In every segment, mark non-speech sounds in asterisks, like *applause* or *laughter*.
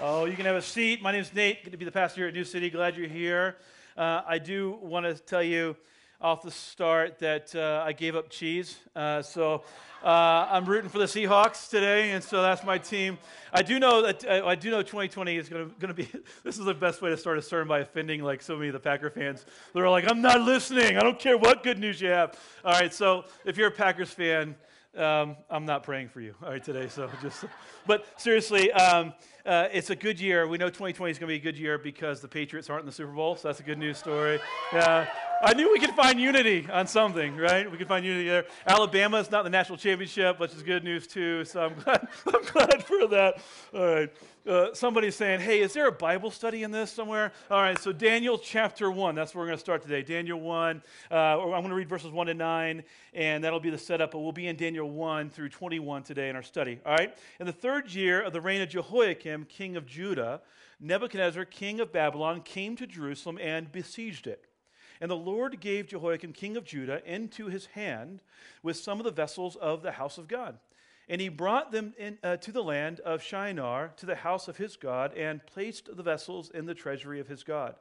Oh, you can have a seat. My name is Nate. Good to be the pastor here at New City. Glad you're here. Uh, I do want to tell you off the start that uh, I gave up cheese. Uh, so uh, I'm rooting for the Seahawks today, and so that's my team. I do know that uh, I do know 2020 is going to be. *laughs* This is the best way to start a sermon by offending like so many of the Packer fans. They're like, "I'm not listening. I don't care what good news you have." All right, so if you're a Packers fan. Um, I'm not praying for you, all right, today. So just, but seriously, um, uh, it's a good year. We know 2020 is going to be a good year because the Patriots aren't in the Super Bowl, so that's a good news story. Yeah, I knew we could find unity on something, right? We could find unity there. Alabama is not the national championship, which is good news too. So I'm *laughs* glad, I'm glad for that. All right. Uh, somebody's saying, hey, is there a Bible study in this somewhere? All right, so Daniel chapter 1, that's where we're going to start today. Daniel 1, uh, I'm going to read verses 1 to 9, and that'll be the setup, but we'll be in Daniel 1 through 21 today in our study. All right? In the third year of the reign of Jehoiakim, king of Judah, Nebuchadnezzar, king of Babylon, came to Jerusalem and besieged it. And the Lord gave Jehoiakim, king of Judah, into his hand with some of the vessels of the house of God. And he brought them in, uh, to the land of Shinar, to the house of his God, and placed the vessels in the treasury of his God.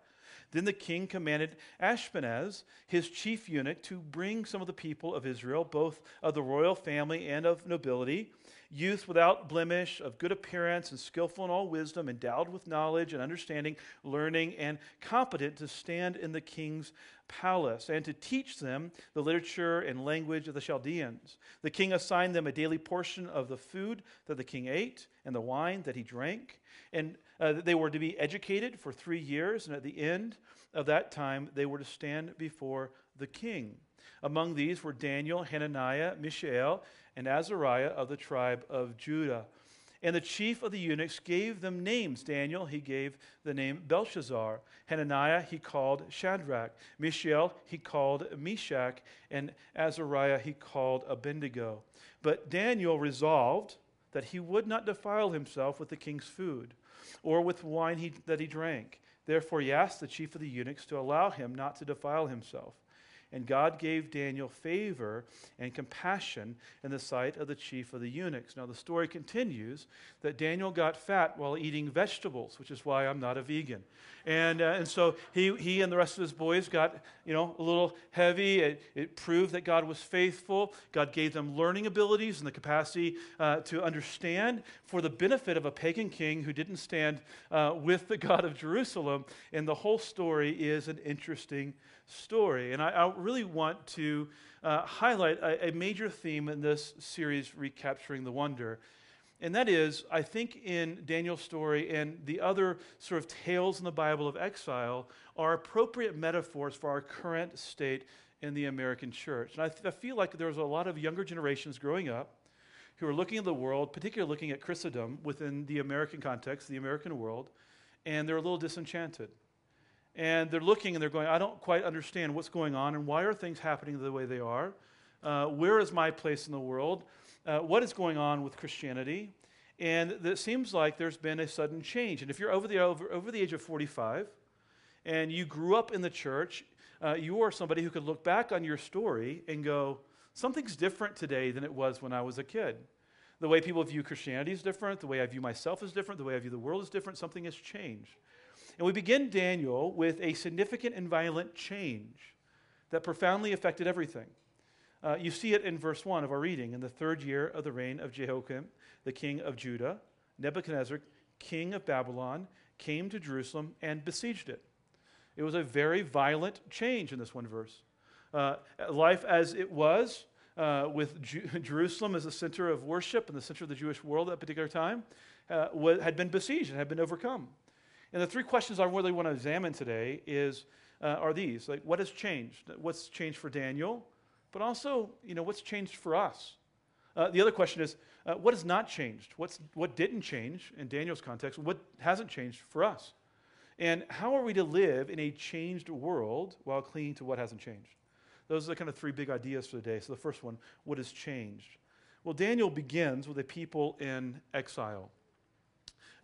Then the king commanded Ashpenaz, his chief eunuch, to bring some of the people of Israel, both of the royal family and of nobility, youth without blemish, of good appearance, and skillful in all wisdom, endowed with knowledge and understanding, learning, and competent to stand in the king's palace, and to teach them the literature and language of the Chaldeans. The king assigned them a daily portion of the food that the king ate and the wine that he drank. And uh, they were to be educated for three years, and at the end of that time, they were to stand before the king. Among these were Daniel, Hananiah, Mishael, and Azariah of the tribe of Judah. And the chief of the eunuchs gave them names. Daniel, he gave the name Belteshazzar. Hananiah, he called Shadrach. Mishael, he called Meshach. And Azariah, he called Abednego. But Daniel resolved that he would not defile himself with the king's food or with wine he, that he drank. Therefore, he asked the chief of the eunuchs to allow him not to defile himself. And God gave Daniel favor and compassion in the sight of the chief of the eunuchs. Now, the story continues that Daniel got fat while eating vegetables, which is why I'm not a vegan. And, uh, and so he, he and the rest of his boys got you know, a little heavy. It, it proved that God was faithful. God gave them learning abilities and the capacity uh, to understand for the benefit of a pagan king who didn't stand uh, with the *laughs* God of Jerusalem. And the whole story is an interesting story. And I, I really want to uh, highlight a, a, major theme in this series, Recapturing the Wonder. And that is, I think in Daniel's story and the other sort of tales in the Bible of exile are appropriate metaphors for our current state in the American church. And I, th- I feel like there's a lot of younger generations growing up who are looking at the world, particularly looking at Christendom within the American context, the American world, and they're a little disenchanted and they're looking and they're going, I don't quite understand what's going on and why are things happening the way they are? Uh, where is my place in the world? Uh, what is going on with Christianity? And it seems like there's been a sudden change. And if you're over the, over, over the age of 45 and you grew up in the church, uh, you are somebody who could look back on your story and go, something's different today than it was when I was a kid. The way people view Christianity is different. The way I view myself is different. The way I view the world is different. Something has changed. And we begin Daniel with a significant and violent change that profoundly affected everything. Uh, you see it in verse 1 of our reading. In the third year of the reign of Jehoiakim, the king of Judah, Nebuchadnezzar, king of Babylon, came to Jerusalem and besieged it. It was a very violent change in this one verse. Uh, life as it was, uh, with Ju- *laughs* Jerusalem as the center of worship and the center of the Jewish world at that particular time, uh, had been besieged and had been overcome. And the three questions I really want to examine today is, uh, are these. Like, what has changed? What's changed for Daniel? But also, you know, what's changed for us? Uh, the other question is, uh, what has not changed? What's, what didn't change in Daniel's context? What hasn't changed for us? And how are we to live in a changed world while clinging to what hasn't changed? Those are the kind of three big ideas for the day. So the first one, what has changed? Well, Daniel begins with a people in exile.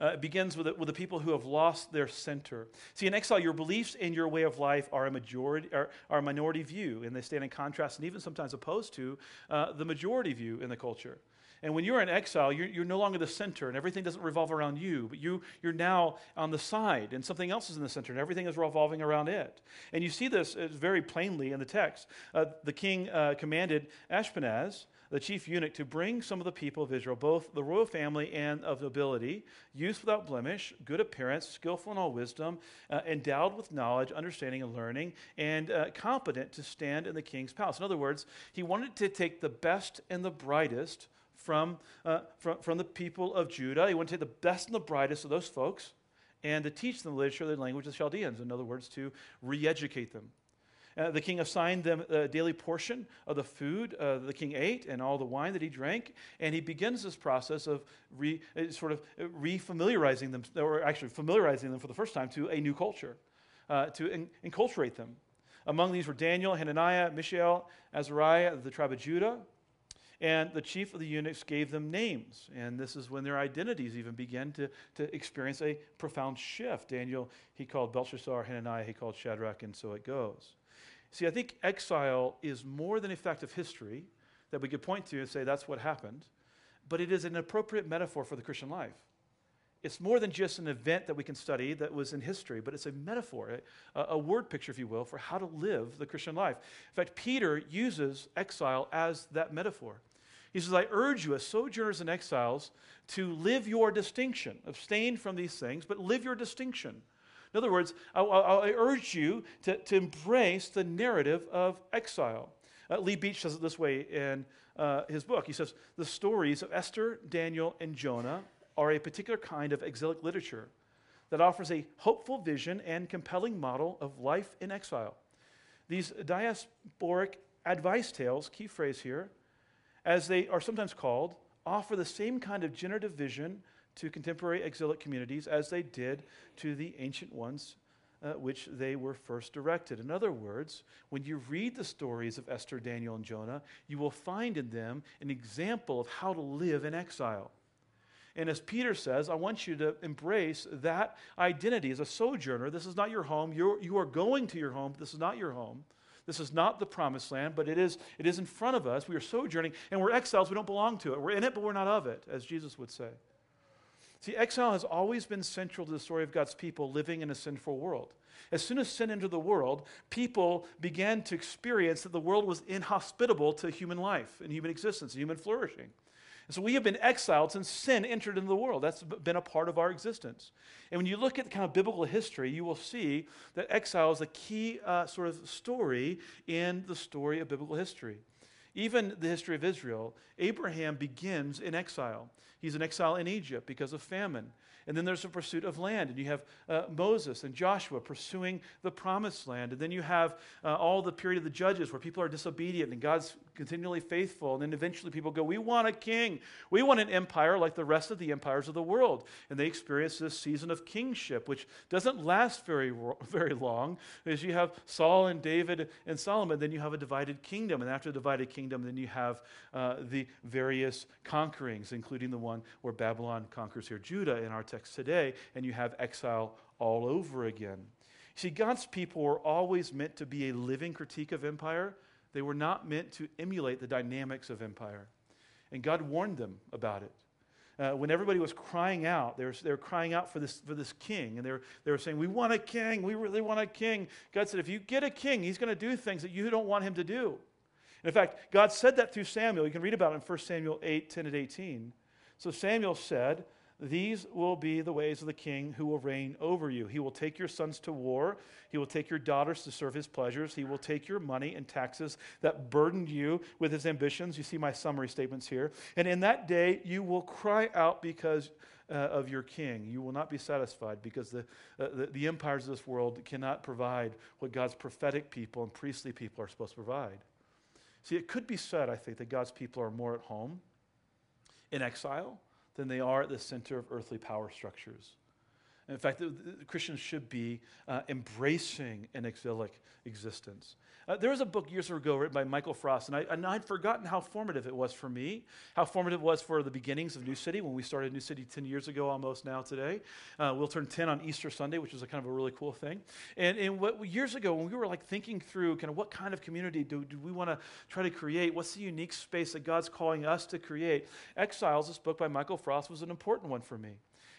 Uh, it begins with the, with the people who have lost their center. See, in exile, your beliefs and your way of life are a majority, are, are a minority view, and they stand in contrast and even sometimes opposed to uh, the majority view in the culture. And when you're in exile, you're, you're, no longer the center, and everything doesn't revolve around you, but you, you're now on the side, and something else is in the center, and everything is revolving around it. And you see this uh, very plainly in the text. Uh, the king uh, commanded Ashpenaz, the chief eunuch, to bring some of the people of Israel, both the royal family and of nobility, youth without blemish, good appearance, skillful in all wisdom, uh, endowed with knowledge, understanding, and learning, and uh, competent to stand in the king's palace. In other words, he wanted to take the best and the brightest from, uh, from, from the people of Judah. He wanted to take the best and the brightest of those folks and to teach them the literature, the language of the Chaldeans. In other words, to re educate them. Uh, the king assigned them a daily portion of the food uh, the king ate and all the wine that he drank. And he begins this process of re, uh, sort of refamiliarizing them, or actually familiarizing them for the first time to a new culture, uh, to in, enculturate them. Among these were Daniel, Hananiah, Mishael, Azariah, the tribe of Judah, and the chief of the eunuchs gave them names. And this is when their identities even began to, to experience a profound shift. Daniel, he called Belteshazzar, Hananiah, he called Shadrach, and so it goes. See, I think exile is more than a fact of history that we could point to and say that's what happened, but it is an appropriate metaphor for the Christian life. It's more than just an event that we can study that was in history, but it's a metaphor, a, a, word picture, if you will, for how to live the Christian life. In fact, Peter uses exile as that metaphor. He says, I urge you, as sojourners and exiles, to live your distinction. Abstain from these things, but live your distinction. In other words, I, I, I urge you to, to embrace the narrative of exile. Uh, Lee Beach says it this way in uh, his book. He says, The stories of Esther, Daniel, and Jonah are a particular kind of exilic literature that offers a hopeful vision and compelling model of life in exile. These diasporic advice tales, key phrase here, as they are sometimes called, offer the same kind of generative vision to contemporary exilic communities as they did to the ancient ones uh, which they were first directed. In other words, when you read the stories of Esther, Daniel, and Jonah, you will find in them an example of how to live in exile. And as Peter says, I want you to embrace that identity as a sojourner. This is not your home. You're, you are going to your home. This is not your home. This is not the promised land, but it is, it is in front of us. We are sojourning, and we're exiles. We don't belong to it. We're in it, but we're not of it, as Jesus would say. See, exile has always been central to the story of God's people living in a sinful world. As soon as sin entered the world, people began to experience that the world was inhospitable to human life and human existence and human flourishing. And so we have been exiled since sin entered into the world. That's been a part of our existence. And when you look at the kind of biblical history, you will see that exile is a key uh, sort of story in the story of biblical history. Even the history of Israel, Abraham begins in exile. He's in exile in Egypt because of famine. And then there's a pursuit of land, and you have uh, Moses and Joshua pursuing the promised land. And then you have uh, all the period of the judges where people are disobedient and God's continually faithful. And then eventually people go, We want a king. We want an empire like the rest of the empires of the world. And they experience this season of kingship, which doesn't last very, *laughs* very long. As you have Saul and David and Solomon, then you have a divided kingdom. And after a divided kingdom, then you have uh, the various conquerings, including the one where Babylon conquers here Judah in our text today. And you have exile all over again. See, God's people were always meant to be a living critique of empire they were not meant to emulate the dynamics of empire. And God warned them about it. Uh, when everybody was crying out, they were, they were crying out for this, for this king, and they were, they were saying, We want a king. We really want a king. God said, If you get a king, he's going to do things that you don't want him to do. And in fact, God said that through Samuel. You can read about it in 1 Samuel 8 10 and 18. So Samuel said, these will be the ways of the king who will reign over you. He will take your sons to war. He will take your daughters to serve his pleasures. He will take your money and taxes that burdened you with his ambitions. You see my summary statements here. And in that day, you will cry out because uh, of your king. You will not be satisfied because the, uh, the, the empires of this world cannot provide what God's prophetic people and priestly people are supposed to provide. See, it could be said, I think, that God's people are more at home in exile than they are at the center of earthly power structures. In fact, the, the Christians should be uh, embracing an exilic existence. Uh, there was a book years ago written by Michael Frost, and, I, and I'd forgotten how formative it was for me, how formative it was for the beginnings of New City when we started New City 10 years ago almost now today. Uh, we'll turn 10 on Easter Sunday, which is a kind of a really cool thing. And, and what, years ago, when we were like thinking through kind of what kind of community do, do we want to try to create, what's the unique space that God's calling us to create, Exiles, this book by Michael Frost, was an important one for me.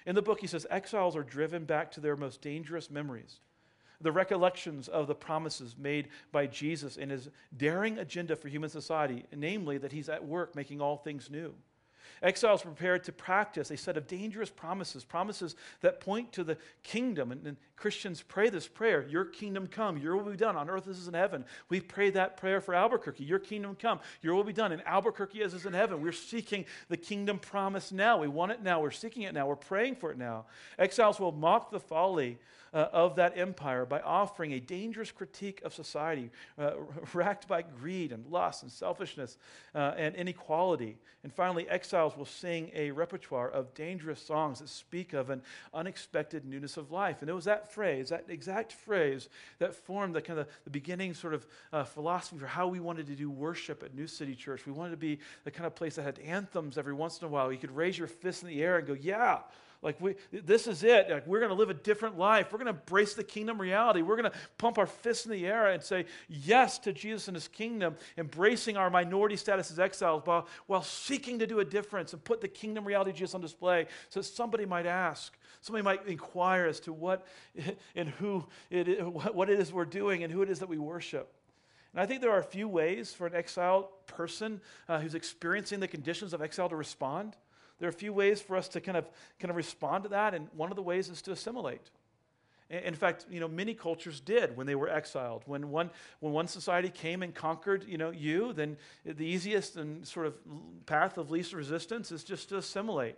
In the book, he says exiles are driven back to their most dangerous memories the recollections of the promises made by Jesus in his daring agenda for human society, namely that he's at work making all things new. Exiles prepared to practice a set of dangerous promises, promises that point to the kingdom. And, and, Christians pray this prayer Your kingdom come, your will be done on earth as is in heaven. We pray that prayer for Albuquerque Your kingdom come, your will be done in Albuquerque as is in heaven. We're seeking the kingdom promise now. We want it now. We're seeking it now. We're praying for it now. Exiles will mock the folly uh, of that empire by offering a dangerous critique of society, uh, *laughs* racked by greed and lust and selfishness uh, and inequality. And finally, exiles will sing a repertoire of dangerous songs that speak of an unexpected newness of life. And it was that phrase, that exact phrase, that formed the kind of the beginning sort of uh, philosophy for how we wanted to do worship at New City Church. We wanted to be the kind of place that had anthems every once in a while. You could raise your fist in the air and go, Yeah, like, we, this is it. Like, we're going to live a different life. We're going to embrace the kingdom reality. We're going to pump our fists in the air and say yes to Jesus and his kingdom, embracing our minority status as exiles while, while seeking to do a difference and put the kingdom reality of Jesus on display so somebody might ask, somebody might inquire as to what *laughs* and who it is, *laughs* what it is we're doing and who it is that we worship. And I think there are a few ways for an exiled person uh, who's experiencing the conditions of exile to respond. There are a few ways for us to kind of, kind of respond to that, and one of the ways is to assimilate. In fact, you know, many cultures did when they were exiled. When one, when one society came and conquered, you know, you, then the easiest and sort of path of least resistance is just to assimilate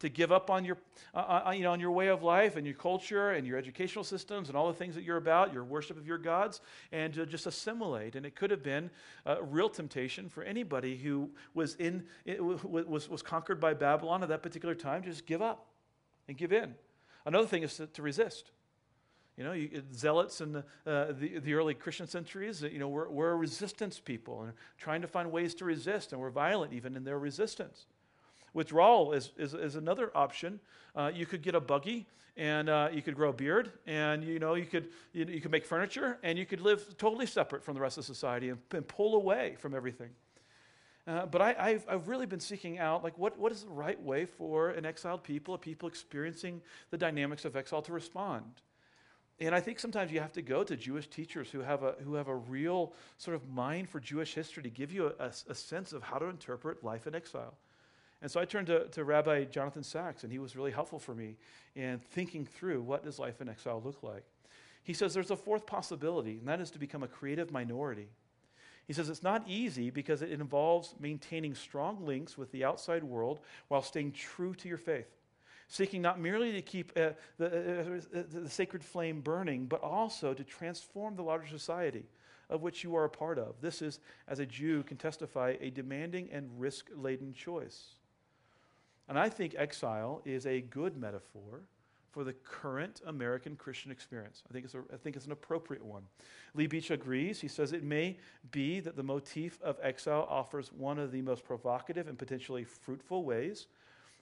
to give up on your, uh, uh, you know, on your way of life and your culture and your educational systems and all the things that you're about, your worship of your gods, and to just assimilate. And it could have been a real temptation for anybody who was, in, was, was conquered by Babylon at that particular time to just give up and give in. Another thing is to, to resist. You know, you, zealots in the, uh, the, the, early Christian centuries, you know, we're, we're resistance people and trying to find ways to resist, and we're violent even in their resistance. Withdrawal is, is, is another option. Uh, you could get a buggy and uh, you could grow a beard and you know you could you, you, could make furniture and you could live totally separate from the rest of society and, and pull away from everything. Uh, but I, have I've really been seeking out like what, what is the right way for an exiled people, a people experiencing the dynamics of exile to respond. And I think sometimes you have to go to Jewish teachers who have a, who have a real sort of mind for Jewish history to give you a, a, a sense of how to interpret life in exile. And so I turned to, to Rabbi Jonathan Sacks, and he was really helpful for me in thinking through what does life in exile look like. He says there's a fourth possibility, and that is to become a creative minority. He says it's not easy because it involves maintaining strong links with the outside world while staying true to your faith, seeking not merely to keep uh, the, uh, uh the sacred flame burning, but also to transform the larger society of which you are a part of. This is, as a Jew can testify, a demanding and risk laden choice. And I think exile is a good metaphor for the current American Christian experience. I think it's, a, I think it's an appropriate one. Lee Beach agrees. He says it may be that the motif of exile offers one of the most provocative and potentially fruitful ways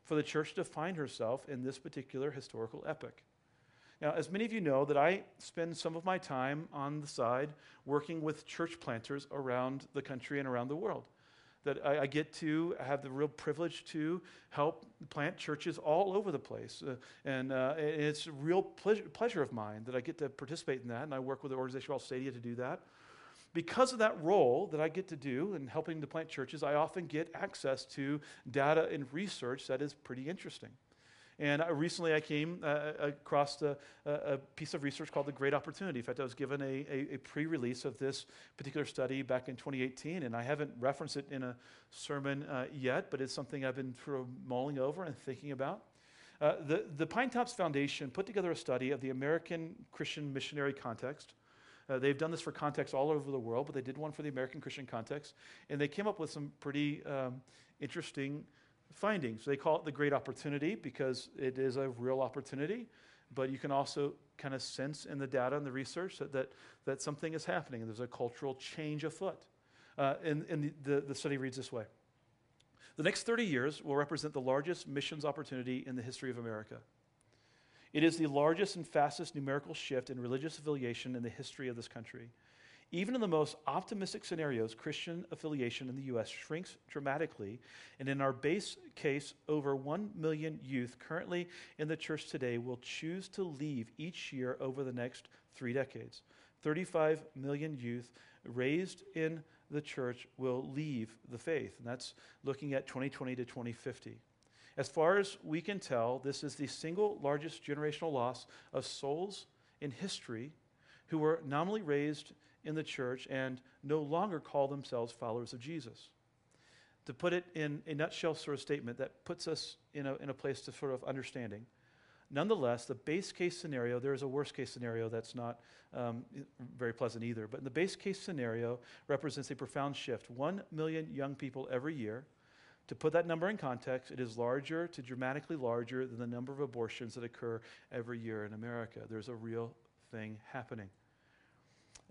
for the church to find herself in this particular historical epoch. Now, as many of you know, that I spend some of my time on the side working with church planters around the country and around the world that I, I, get to have the real privilege to help plant churches all over the place. Uh, and uh, it's a real pleasure, pleasure of mine that I get to participate in that. And I work with the organization called Stadia to do that. Because of that role that I get to do in helping to plant churches, I often get access to data and research that is pretty interesting. And uh, recently I came uh, across a, a, piece of research called The Great Opportunity. In fact, I was given a, a, a pre release of this particular study back in 2018, and I haven't referenced it in a sermon uh, yet, but it's something I've been sort of mulling over and thinking about. Uh, the, the Pinetops Foundation put together a study of the American Christian missionary context. Uh, they've done this for contexts all over the world, but they did one for the American Christian context. And they came up with some pretty um, interesting findings. They call it the great opportunity because it is a real opportunity, but you can also kind of sense in the data and the research that, that, that something is happening and there's a cultural change afoot. Uh, and and the, the study reads this way The next 30 years will represent the largest missions opportunity in the history of America. It is the largest and fastest numerical shift in religious affiliation in the history of this country. Even in the most optimistic scenarios, Christian affiliation in the U.S. shrinks dramatically, and in our base case, over 1 million youth currently in the church today will choose to leave each year over the next three decades. 35 million youth raised in the church will leave the faith, and that's looking at 2020 to 2050. As far as we can tell, this is the single largest generational loss of souls in history who were nominally raised in the church and no longer call themselves followers of Jesus. To put it in a nutshell sort of statement that puts us in a, in a place to sort of understanding. Nonetheless, the base case scenario, there is a worst case scenario that's not um, very pleasant either, but the base case scenario represents a profound shift. One million young people every year. To put that number in context, it is larger to dramatically larger than the number of abortions that occur every year in America. There's a real thing happening.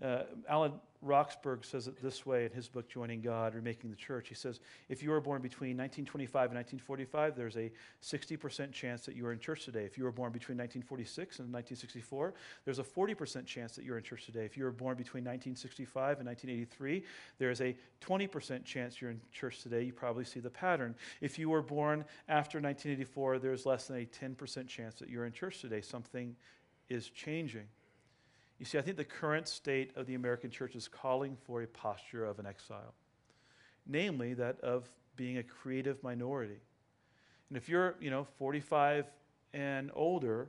Uh, Alan Roxburgh says it this way in his book, Joining God, Remaking the Church. He says, If you were born between 1925 and 1945, there's a 60% chance that you are in church today. If you were born between 1946 and 1964, there's a 40% chance that you're in church today. If you were born between 1965 and 1983, there is a 20% chance you're in church today. You probably see the pattern. If you were born after 1984, there's less than a 10% chance that you're in church today. Something is changing. You see, I think the current state of the American church is calling for a posture of an exile, namely that of being a creative minority. And if you're, you know, 45 and older,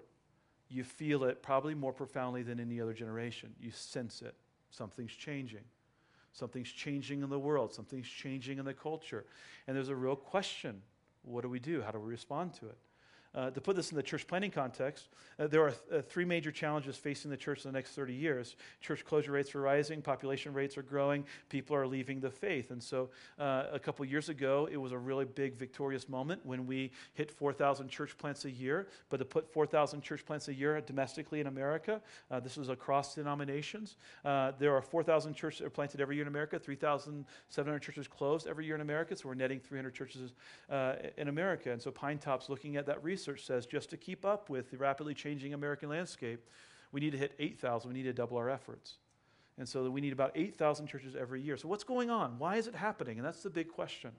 you feel it probably more profoundly than any other generation. You sense it. Something's changing. Something's changing in the world. Something's changing in the culture. And there's a real question what do we do? How do we respond to it? Uh, to put this in the church planting context, uh, there are th- uh, three major challenges facing the church in the next 30 years. Church closure rates are rising, population rates are growing, people are leaving the faith. And so uh, a couple years ago, it was a really big, victorious moment when we hit 4,000 church plants a year. But to put 4,000 church plants a year domestically in America, uh, this was across denominations. Uh, there are 4,000 churches planted every year in America, 3,700 churches closed every year in America. So we're netting 300 churches in America. And so Pine Top's looking at that research research says just to keep up with the rapidly changing American landscape, we need to hit 8,000. We need to double our efforts. And so we need about 8,000 churches every year. So what's going on? Why is it happening? And that's the big question.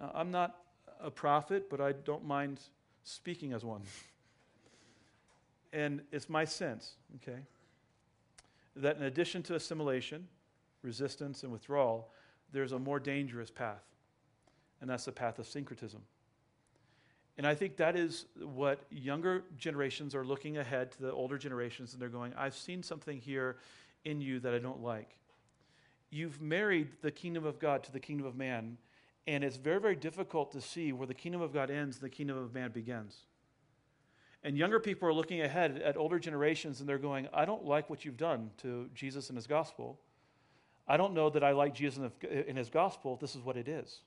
Now, I'm not a prophet, but I don't mind speaking as one. *laughs* and it's my sense, okay, that in addition to assimilation, resistance, and withdrawal, there's a more dangerous path, and that's the path of syncretism. And I think that is what younger generations are looking ahead to the older generations, and they're going, I've seen something here in you that I don't like. You've married the kingdom of God to the kingdom of man, and it's very, very difficult to see where the kingdom of God ends and the kingdom of man begins. And younger people are looking ahead at older generations, and they're going, I don't like what you've done to Jesus and his gospel. I don't know that I like Jesus and his gospel. This is what it is.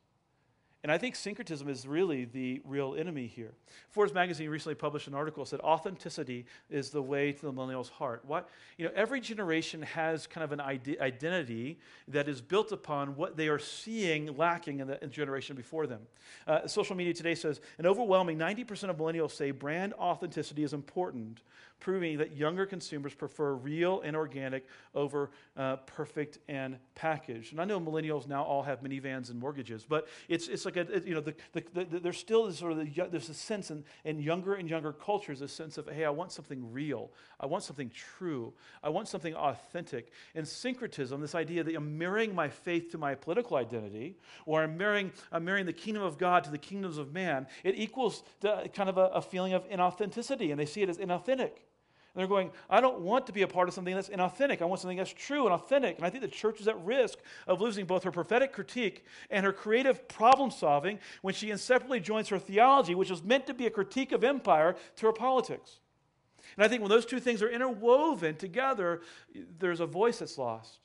And I think syncretism is really the real enemy here. Forbes magazine recently published an article that said authenticity is the way to the millennial's heart. What, you know, every generation has kind of an ide- identity that is built upon what they are seeing lacking in the, generation before them. Uh, social media today says an overwhelming 90% of millennials say brand authenticity is important, proving that younger consumers prefer real and organic over uh, perfect and packaged. And I know millennials now all have minivans and mortgages, but it's, it's like a, you know, the, the, the, there's still this sort of the, there's a sense in, in younger and younger cultures, a sense of, hey, I want something real. I want something true. I want something authentic. And syncretism, this idea that I'm marrying my faith to my political identity, or I'm marrying, I'm marrying the kingdom of God to the kingdoms of man, it equals kind of a, a feeling of inauthenticity, and they see it as inauthentic. And they're going, I don't want to be a part of something that's inauthentic. I want something that's true and authentic. And I think the church is at risk of losing both her prophetic critique and her creative problem solving when she inseparably joins her theology, which is meant to be a critique of empire, to her politics. And I think when those two things are interwoven together, there's a voice that's lost.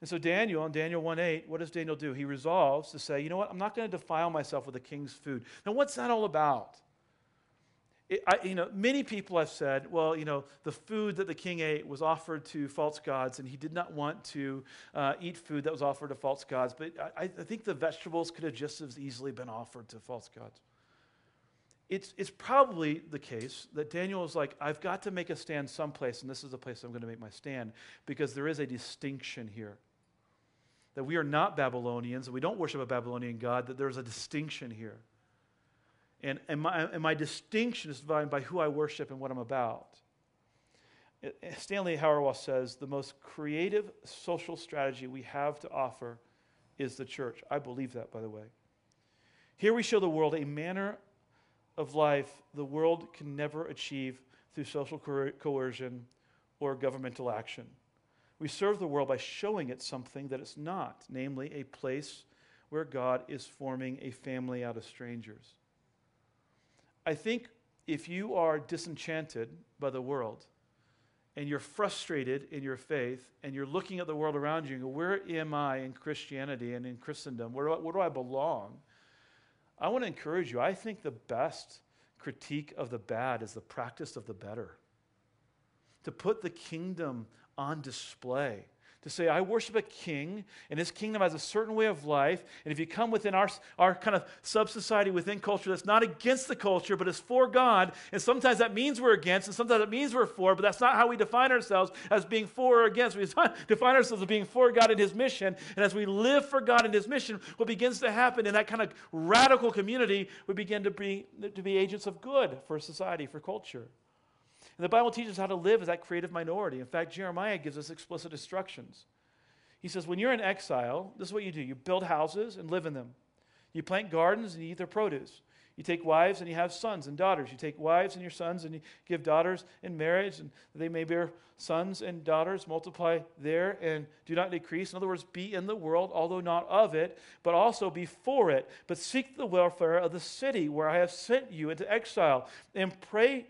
And so Daniel, in Daniel 1:8, what does Daniel do? He resolves to say, you know what, I'm not going to defile myself with the king's food. Now, what's that all about? I, you know, many people have said, well, you know, the food that the king ate was offered to false gods, and he did not want to uh, eat food that was offered to false gods. But I, I think the vegetables could have just as easily been offered to false gods. It's, it's probably the case that Daniel is like, I've got to make a stand someplace, and this is the place I'm going to make my stand, because there is a distinction here. That we are not Babylonians, and we don't worship a Babylonian God, that there's a distinction here. And, and, my, and my distinction is defined by who I worship and what I'm about. Stanley Hauerwas says the most creative social strategy we have to offer is the church. I believe that, by the way. Here we show the world a manner of life the world can never achieve through social coercion or governmental action. We serve the world by showing it something that it's not, namely a place where God is forming a family out of strangers. I think if you are disenchanted by the world and you're frustrated in your faith and you're looking at the world around you and go, Where am I in Christianity and in Christendom? Where do I, where do I belong? I want to encourage you. I think the best critique of the bad is the practice of the better. To put the kingdom on display to say, I worship a king, and his kingdom has a certain way of life. And if you come within our, our kind of sub society within culture that's not against the culture, but is for God, and sometimes that means we're against, and sometimes it means we're for, but that's not how we define ourselves as being for or against. We *laughs* define ourselves as being for God and his mission. And as we live for God and his mission, what begins to happen in that kind of radical community, we begin to be, to be agents of good for society, for culture. And the Bible teaches how to live as that creative minority. In fact, Jeremiah gives us explicit instructions. He says, when you're in exile, this is what you do you build houses and live in them, you plant gardens and you eat their produce. You take wives and you have sons and daughters. You take wives and your sons and you give daughters in marriage, and they may bear sons and daughters, multiply there and do not decrease. In other words, be in the world, although not of it, but also be for it. But seek the welfare of the city where I have sent you into exile, and pray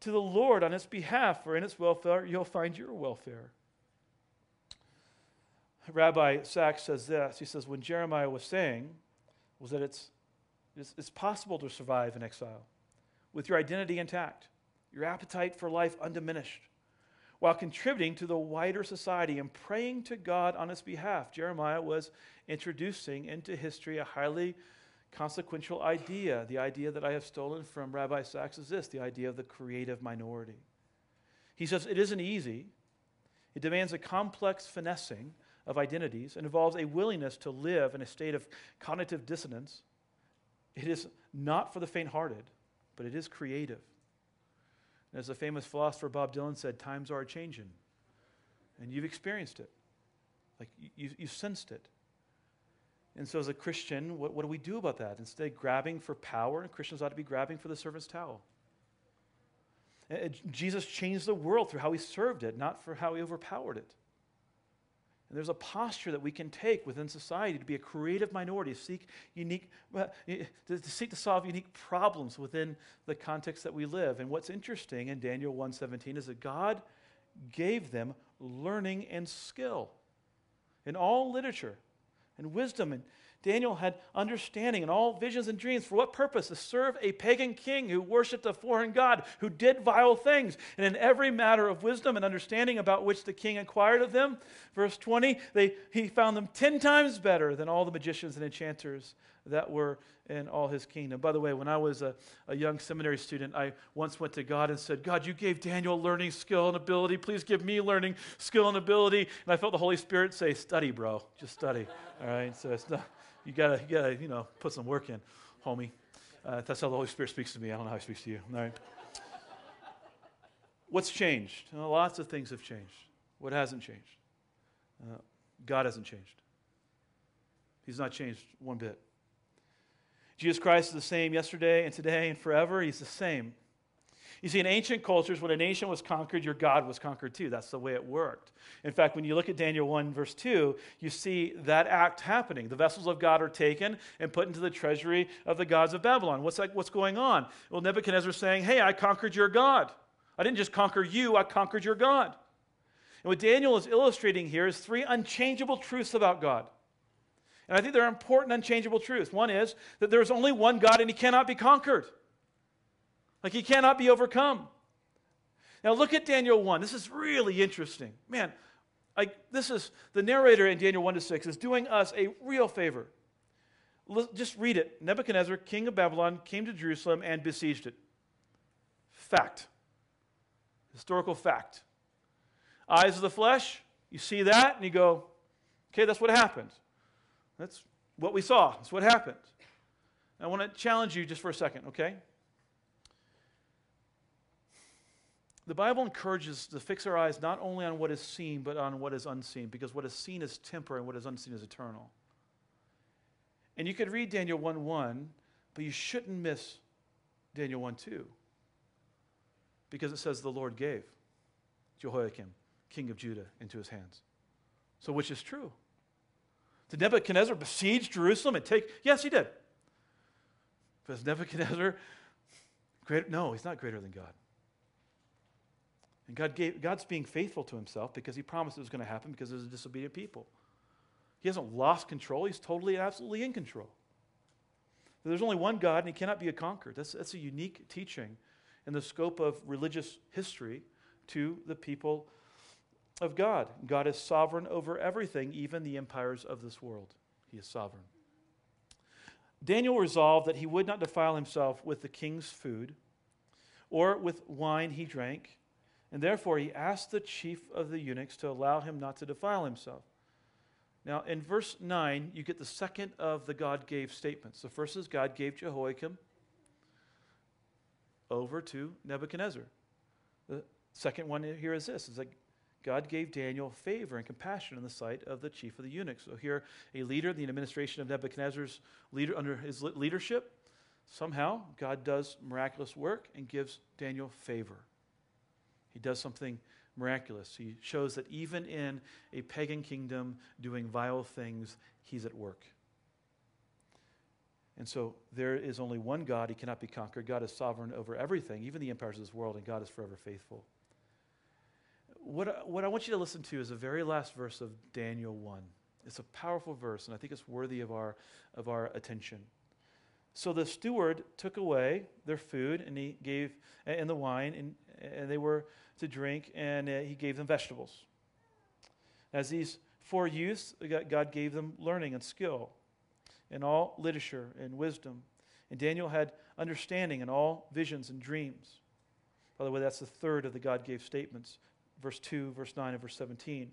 to the Lord on its behalf, for in its welfare you'll find your welfare. Rabbi Sacks says this. He says, when Jeremiah was saying, was that it's, it's, it's possible to survive in exile with your identity intact, your appetite for life undiminished, while contributing to the wider society and praying to God on its behalf. Jeremiah was introducing into history a highly consequential idea. The idea that I have stolen from Rabbi Sacks, is this the idea of the creative minority. He says it isn't easy, it demands a complex finessing of identities and involves a willingness to live in a state of cognitive dissonance. It is not for the faint hearted, but it is creative. And as the famous philosopher Bob Dylan said, times are changing. And you've experienced it. Like you, you've sensed it. And so, as a Christian, what, what do we do about that? Instead of grabbing for power, Christians ought to be grabbing for the servant's towel. Jesus changed the world through how he served it, not for how he overpowered it. And there's a posture that we can take within society to be a creative minority, seek unique, to seek to solve unique problems within the context that we live. And what's interesting in Daniel 1:17 is that God gave them learning and skill in all literature and wisdom. And Daniel had understanding and all visions and dreams. For what purpose? To serve a pagan king who worshiped a foreign god, who did vile things. And in every matter of wisdom and understanding about which the king inquired of them, verse 20, they, he found them ten times better than all the magicians and enchanters that were in all his kingdom. By the way, when I was a, a, young seminary student, I once went to God and said, God, you gave Daniel learning skill and ability. Please give me learning skill and ability. And I felt the Holy Spirit say, Study, bro. Just study. All right. So it's not, you gotta, you gotta, you know, put some work in, homie. Uh, that's how the Holy Spirit speaks to me. I don't know how he speaks to you. All right. What's changed? Well, lots of things have changed. What hasn't changed? Uh, God hasn't changed. He's not changed one bit. Jesus Christ is the same yesterday and today and forever. He's the same. You see, in ancient cultures, when a nation was conquered, your God was conquered too. That's the way it worked. In fact, when you look at Daniel 1, verse 2, you see that act happening. The vessels of God are taken and put into the treasury of the gods of Babylon. What's, that, what's going on? Well, Nebuchadnezzar is saying, Hey, I conquered your God. I didn't just conquer you, I conquered your God. And what Daniel is illustrating here is three unchangeable truths about God. And I think there are important, unchangeable truths. One is that there's only one God and he cannot be conquered, like he cannot be overcome. Now, look at Daniel 1. This is really interesting. Man, like, this is the narrator in Daniel 1 to 6 is doing us a real favor. Just read it. Nebuchadnezzar, king of Babylon, came to Jerusalem and besieged it. Fact. Historical fact. Eyes of the flesh, you see that and you go, okay, that's what happened. That's what we saw. That's what happened. I want to challenge you just for a second, okay? The Bible encourages to fix our eyes not only on what is seen, but on what is unseen, because what is seen is temporary and what is unseen is eternal. And you could read Daniel 1 1, but you shouldn't miss Daniel 1 2, because it says the Lord gave Jehoiakim, king of Judah, into his hands. So, which is true? Did Nebuchadnezzar besiege Jerusalem and take? Yes, he did. But is Nebuchadnezzar greater? No, he's not greater than God. And God gave, God's being faithful to himself because he promised it was going to happen because there's a disobedient people. He hasn't lost control, he's totally and absolutely in control. There's only one God and he cannot be conquered. That's, that's a unique teaching in the scope of religious history to the people of God. God is sovereign over everything, even the empires of this world. He is sovereign. Daniel resolved that he would not defile himself with the king's food or with wine he drank, and therefore he asked the chief of the eunuchs to allow him not to defile himself. Now, in verse 9, you get the second of the God gave statements. The first is God gave Jehoiakim over to Nebuchadnezzar. The second one here is this: is that God gave Daniel favor and compassion in the sight of the chief of the eunuchs. So here, a leader, in the administration of Nebuchadnezzar's leader under his leadership, somehow God does miraculous work and gives Daniel favor. He does something miraculous. He shows that even in a pagan kingdom doing vile things, he's at work. And so there is only one God. He cannot be conquered. God is sovereign over everything, even the empires of this world, and God is forever faithful what, what I want you to listen to is the very last verse of Daniel 1. It's a powerful verse, and I think it's worthy of our, of our attention. So the steward took away their food, and he gave, and the wine, and, and they were to drink, and uh, he gave them vegetables. As these four youths, God gave them learning and skill in all literature and wisdom. And Daniel had understanding in all visions and dreams. By the way, that's the third of the God gave statements verse 2, verse 9, and verse 17.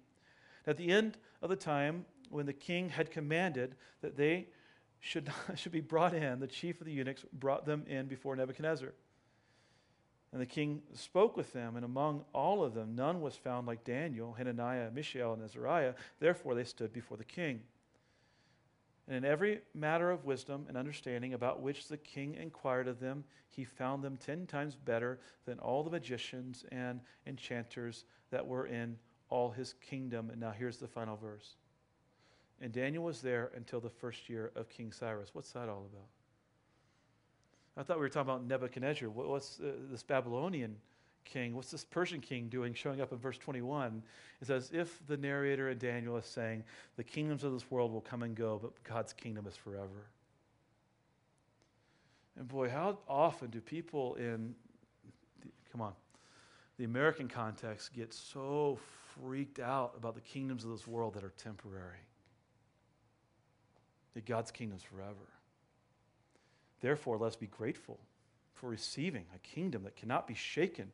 At the end of the time, when the king had commanded that they should, *laughs* should be brought in, the chief of the eunuchs brought them in before Nebuchadnezzar. And the king spoke with them, and among all of them, none was found like Daniel, Hananiah, Mishael, and Azariah. Therefore, they stood before the king. And in every matter of wisdom and understanding about which the king inquired of them, he found them ten times better than all the magicians and enchanters that were in all his kingdom. And now here's the final verse. And Daniel was there until the first year of King Cyrus. What's that all about? I thought we were talking about Nebuchadnezzar. What's uh, this Babylonian king, what's this Persian king doing showing up in verse 21? It's as if the narrator in Daniel is saying, The kingdoms of this world will come and go, but God's kingdom is forever. And boy, how often do people in, come on, the American context get so freaked out about the kingdoms of this world that are temporary? That God's kingdom is forever. Therefore, let's be grateful for receiving a kingdom that cannot be shaken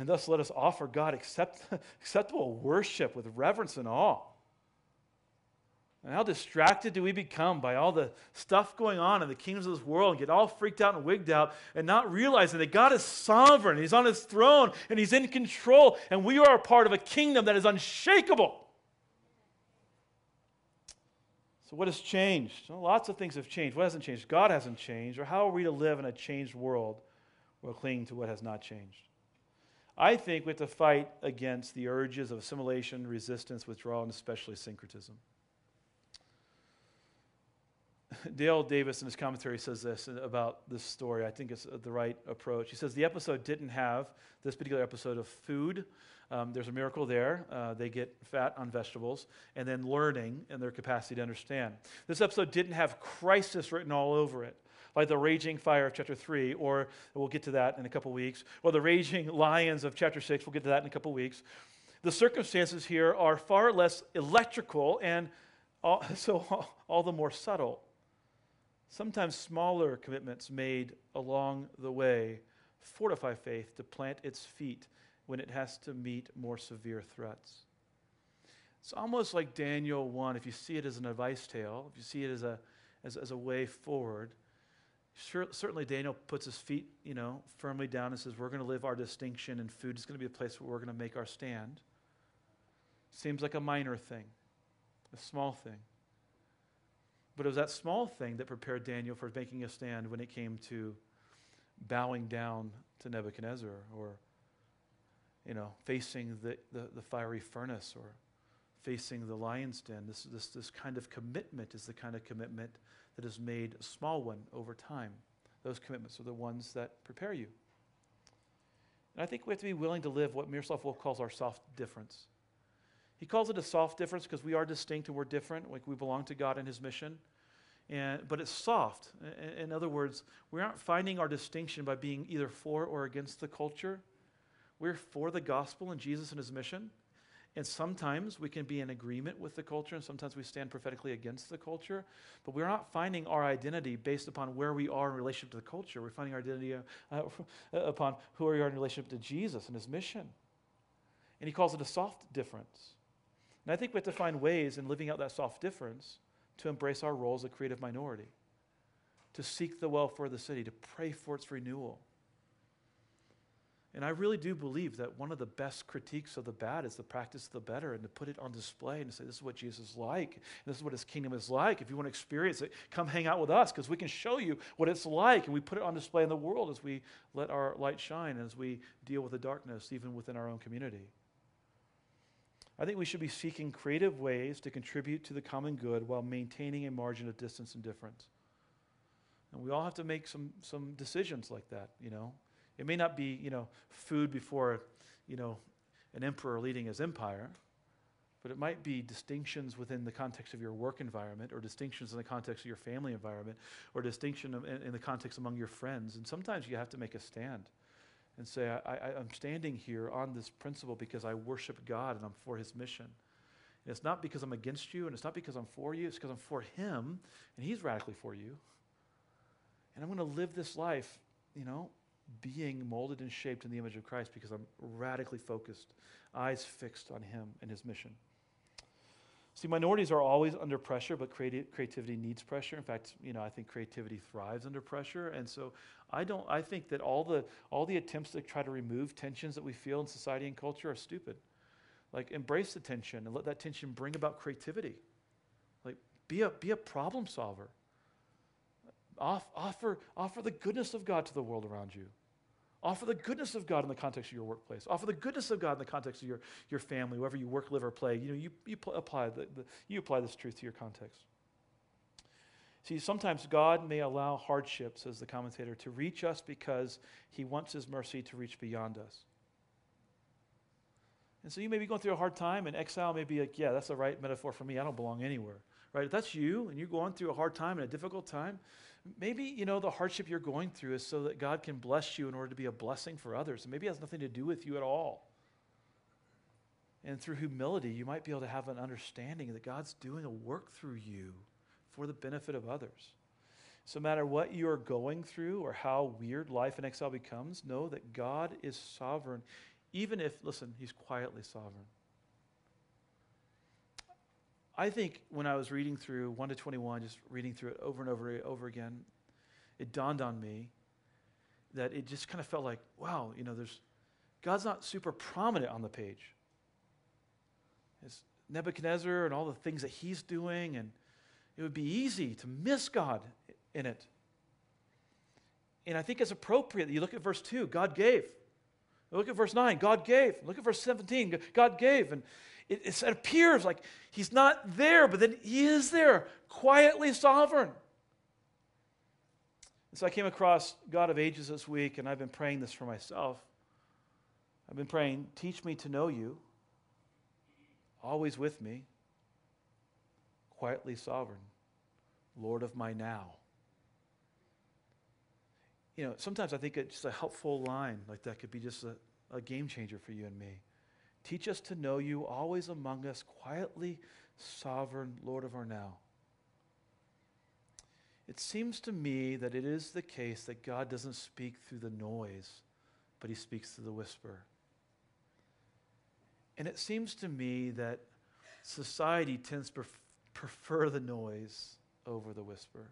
and thus let us offer God accept, *laughs* acceptable worship with reverence and awe. And how distracted do we become by all the stuff going on in the kingdoms of this world and get all freaked out and wigged out and not realizing that God is sovereign, He's on His throne, and He's in control, and we are a part of a kingdom that is unshakable. So, what has changed? Well, lots of things have changed. What hasn't changed? God hasn't changed. Or how are we to live in a changed world while clinging to what has not changed? I think we have to fight against the urges of assimilation, resistance, withdrawal, and especially syncretism. *laughs* Dale Davis in his commentary says this about this story. I think it's the right approach. He says the episode didn't have this particular episode of food. Um, there's a miracle there. Uh, they get fat on vegetables, and then learning and their capacity to understand. This episode didn't have crisis written all over it, like the raging fire of chapter 3, or we'll get to that in a couple weeks, or the raging lions of chapter 6. We'll get to that in a couple weeks. The circumstances here are far less electrical and uh, all, *laughs* so all, *laughs* all the more subtle. Sometimes smaller commitments made along the way fortify faith to plant its feet when it has to meet more severe threats. It's almost like Daniel 1, if you see it as an advice tale, if you see it as a, as, as a way forward. Sure, certainly, Daniel puts his feet, you know, firmly down and says, "We're going to live our distinction, and food is going to be a place where we're going to make our stand." Seems like a minor thing, a small thing. But it was that small thing that prepared Daniel for making a stand when it came to bowing down to Nebuchadnezzar or, you know, facing the, the, the fiery furnace or facing the lion's den. This, this, this kind of commitment is the kind of commitment that is made a small one over time. Those commitments are the ones that prepare you. And I think we have to be willing to live what Miroslav Volf calls our soft difference. He calls it a soft difference because we are distinct and we're different, like we belong to God and His mission. And, but it's soft. In, in other words, we aren't finding our distinction by being either for or against the culture. We're for the gospel and Jesus and His mission. And sometimes we can be in agreement with the culture, and sometimes we stand prophetically against the culture. But we're not finding our identity based upon where we are in relationship to the culture. We're finding our identity uh, upon who we are in relationship to Jesus and his mission. And he calls it a soft difference. And I think we have to find ways in living out that soft difference to embrace our role as a creative minority, to seek the welfare of the city, to pray for its renewal. And I really do believe that one of the best critiques of the bad is the practice of the better and to put it on display and to say, this is what Jesus is like. And this is what his kingdom is like. If you want to experience it, come hang out with us because we can show you what it's like. And we put it on display in the world as we let our light shine, as we deal with the darkness, even within our own community. I think we should be seeking creative ways to contribute to the common good while maintaining a margin of distance and difference. And we all have to make some, some decisions like that, you know. It may not be, you know, food before, you know, an emperor leading his empire, but it might be distinctions within the context of your work environment, or distinctions in the context of your family environment, or distinction in, in the context among your friends. And sometimes you have to make a stand and say, I, am standing here on this principle because I worship God and I'm for his mission. And it's not because I'm against you and it's not because I'm for you, it's because I'm for him and he's radically for you. And I'm going to live this life, you know, being molded and shaped in the image of Christ because I'm radically focused, eyes fixed on him and his mission. See, minorities are always under pressure, but creati- creativity needs pressure. In fact, you know, I think creativity thrives under pressure. And so I don't I think that all the all the attempts to try to remove tensions that we feel in society and culture are stupid. Like embrace the tension and let that tension bring about creativity. Like be a be a problem solver. Off, offer, offer the goodness of God to the world around you. Offer the goodness of God in the context of your workplace. Offer the goodness of God in the context of your, your family, wherever you work, live, or play. You know, you, you pl- apply the, the, you apply this truth to your context. See, sometimes God may allow hardships, as the commentator, to reach us because he wants his mercy to reach beyond us. And so you may be going through a hard time, and exile may be like, yeah, that's the right metaphor for me. I don't belong anywhere. Right? If that's you and you're going through a hard time and a difficult time, maybe you know the hardship you're going through is so that God can bless you in order to be a blessing for others. And maybe it has nothing to do with you at all. And through humility, you might be able to have an understanding that God's doing a work through you for the benefit of others. So, no matter what you are going through or how weird life in exile becomes, know that God is sovereign, even if, listen, He's quietly sovereign. I think when I was reading through 1 to 21, just reading through it over and over over again, it dawned on me that it just kind of felt like, wow, you know, there's God's not super prominent on the page. It's Nebuchadnezzar and all the things that he's doing, and it would be easy to miss God in it. And I think it's appropriate that you look at verse 2, God gave. Look at verse 9, God gave. Look at verse 17, God gave. And it, it appears like he's not there, but then he is there, quietly sovereign. so I came across God of Ages this week, and I've been praying this for myself. I've been praying, teach me to know you, always with me, quietly sovereign, Lord of my now. You know, sometimes I think it's just a helpful line like that could be just a, a game changer for you and me. Teach us to know you, always among us, quietly sovereign, Lord of our now. It seems to me that it is the case that God doesn't speak through the noise, but he speaks through the whisper. And it seems to me that society tends to prefer the noise over the whisper.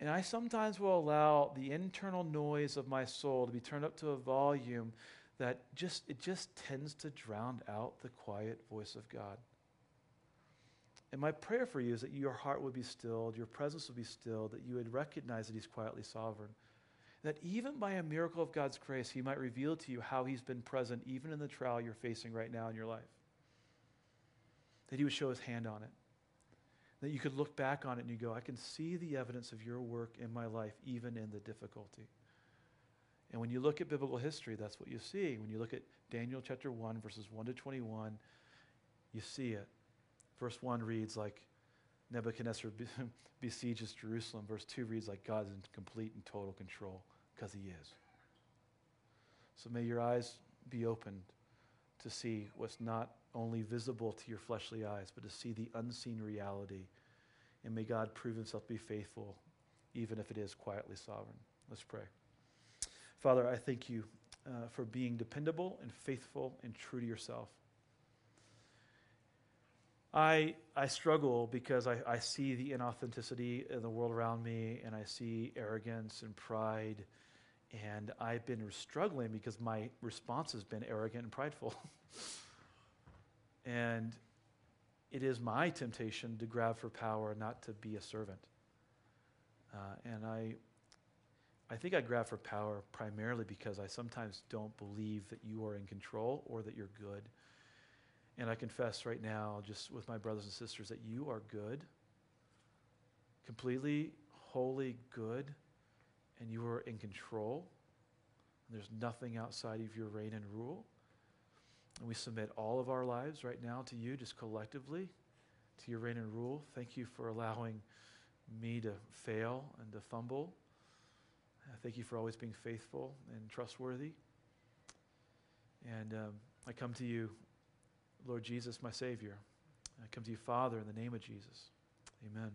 And I sometimes will allow the internal noise of my soul to be turned up to a volume that just it just tends to drown out the quiet voice of God. And my prayer for you is that your heart would be stilled, your presence would be stilled, that you would recognize that He's quietly sovereign. That even by a miracle of God's grace, He might reveal to you how He's been present even in the trial you're facing right now in your life. That He would show His hand on it. That you could look back on it and you go, I can see the evidence of your work in my life, even in the difficulty. And when you look at biblical history, that's what you see. When you look at Daniel chapter 1, verses 1 to 21, you see it. Verse 1 reads like Nebuchadnezzar *laughs* besieges Jerusalem. Verse 2 reads like God is in complete and total control because he is. So may your eyes be opened to see what's not only visible to your fleshly eyes, but to see the unseen reality. And may God prove himself to be faithful, even if it is quietly sovereign. Let's pray. Father, I thank you uh, for being dependable and faithful and true to yourself. I, I struggle because I, I see the inauthenticity in the world around me and I see arrogance and pride. And I've been struggling because my response has been arrogant and prideful. *laughs* and it is my temptation to grab for power, not to be a servant. Uh, and I, I think I grab for power primarily because I sometimes don't believe that you are in control or that you're good. And I confess right now, just with my brothers and sisters, that you are good, completely, wholly good, and you are in control. There's nothing outside of your reign and rule. And we submit all of our lives right now to you, just collectively, to your reign and rule. Thank you for allowing me to fail and to fumble. I thank you for always being faithful and trustworthy. And um, I come to you Lord Jesus, my Savior. I come to you, Father, in the name of Jesus. Amen.